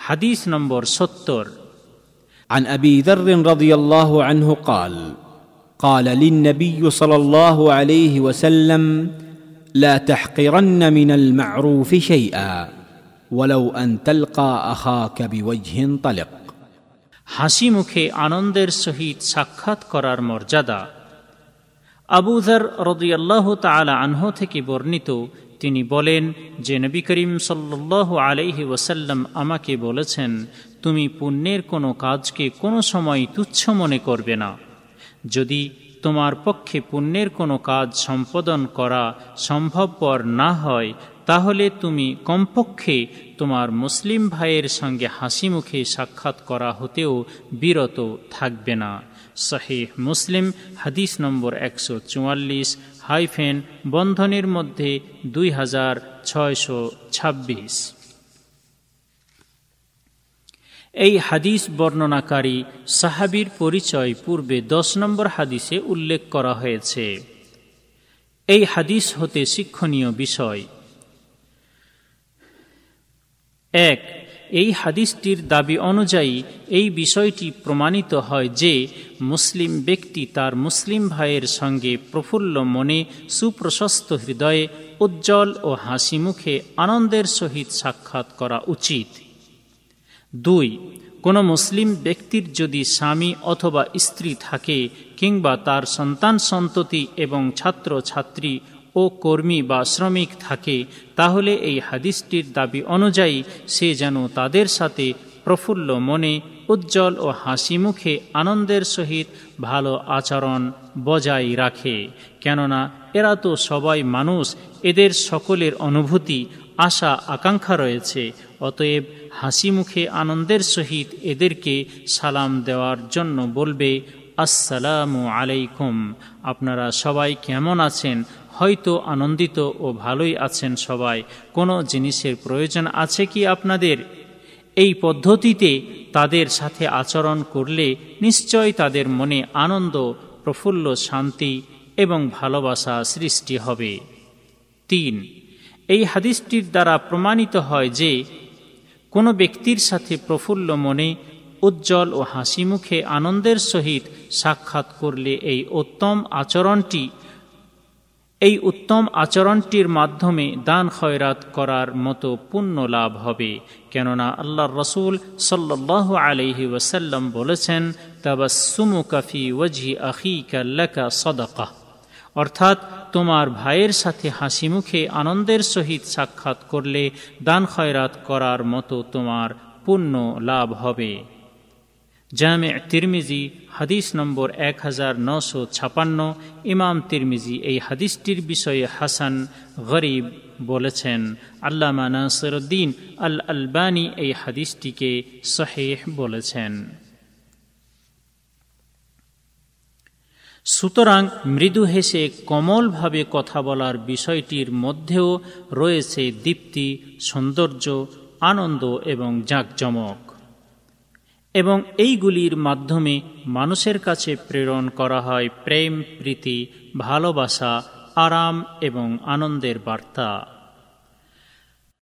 হাদিস নম্বর সত্তর عن ابي ذر رضي الله عنه قال قال للنبي صلى الله عليه وسلم لا تحقرن من المعروف شيئا ولو ان تلقى اخاك بوجه طلق হাসি মুখে আনন্দের সহিত সাক্ষাৎ করার মর্যাদা আবুধার রদিয়াল্লাহ তালা আনহ থেকে বর্ণিত তিনি বলেন যে নবী করিম সাল্লাহ আলহি ওসাল্লাম আমাকে বলেছেন, তুমি পুণ্যের কোনো কাজকে কোনো সময় তুচ্ছ মনে করবে না। যদি তোমার পক্ষে পুণ্যের কোনো কাজ সম্পাদন করা সম্ভবপর না হয়, তাহলে তুমি কমপক্ষে তোমার মুসলিম ভাইয়ের সঙ্গে হাসি মুখে সাক্ষাৎ করা হতেও বিরত থাকবে না। শাহেহ মুসলিম, হাদিস নম্বর একশো চুয়াল্লিশ হাইফেন বন্ধনের মধ্যে দুই হাজার ছয়শো ছাব্বিশ। এই হাদিস বর্ণনাকারী সাহাবির পরিচয় পূর্বে দশ নম্বর হাদিসে উল্লেখ করা হয়েছে। এই হাদিস হতে শিক্ষণীয় বিষয়। এক এই হাদিসটির দাবি অনুযায়ী এই বিষয়টি প্রমাণিত হয় যে মুসলিম ব্যক্তি তার মুসলিম ভাইয়ের সঙ্গে প্রফুল্ল মনে সুপ্রশস্ত হৃদয়ে উজ্জ্বল ও হাসি মুখে আনন্দের সহিত সাক্ষাৎ করা উচিত। দুই, কোনো মুসলিম ব্যক্তির যদি স্বামী অথবা স্ত্রী থাকে কিংবা তার সন্তান সন্ততি এবং ছাত্র ছাত্রী ও কর্মী বা শ্রমিক থাকে, তাহলে এই হাদিসটির দাবি অনুযায়ী সে যেন তাদের সাথে প্রফুল্ল মনে, উজ্জ্বল ও হাসি মুখে আনন্দের সহিত ভালো আচরণ বজায় রাখে। কেননা এরা তো সবাই মানুষ, এদের সকলের অনুভূতি, আশা, আকাঙ্ক্ষা রয়েছে, অতএব হাসি মুখে আনন্দের সহিত এদেরকে সালাম দেওয়ার জন্য বলবে, আসসালামু আলাইকুম। আপনারা সবাই কেমন আছেন? হয়তো আনন্দিত ও ভালোই আছেন সবাই। কোনো জিনিসের প্রয়োজন আছে কি আপনাদের? এই পদ্ধতিতে তাদের সাথে আচরণ করলে নিশ্চয় তাদের মনে আনন্দ, প্রফুল্ল শান্তি এবং ভালোবাসা সৃষ্টি হবে। তিন, এই হাদিসটির দ্বারা প্রমাণিত হয় যে কোনো ব্যক্তির সাথে প্রফুল্ল মনে উজ্জ্বল ও হাসি মুখে আনন্দের সহিত সাক্ষাৎ করলে এই উত্তম আচরণটি এই উত্তম আচরণটির মাধ্যমে দান খয়রাত করার মতো পুণ্য লাভ হবে। কেননা আল্লাহর রসুল সাল্লাহ আলহি ওসাল্লাম বলেছেন তাবাসুমু কাফি ওয়াজি আখি কাল্লাকা সদকা। অর্থাৎ, তোমার ভাইয়ের সাথে হাসি মুখে আনন্দের সহিত সাক্ষাৎ করলে দান খয়রাত করার মতো তোমার পুণ্য লাভ হবে। জামে তিরমিজি, হাদিস নম্বর এক হাজার নশো ছাপান্ন, ইমাম তিরমিজি এই হাদিসটির বিষয়ে হাসান গরিব বলেছেন। আল্লামা নাসরুদ্দিন আল আলবানী এই হাদিসটিকে সহেহ বলেছেন। সুতরাং মৃদু হেসে কমলভাবে কথা বলার বিষয়টির মধ্যেও রয়েছে দীপ্তি, সৌন্দর্য, আনন্দ এবং জাঁকজমক। এবং এইগুলির মাধ্যমে মানুষের কাছে প্রেরণ করা হয় প্রেম, প্রীতি, ভালোবাসা, আরাম এবং আনন্দের বার্তা।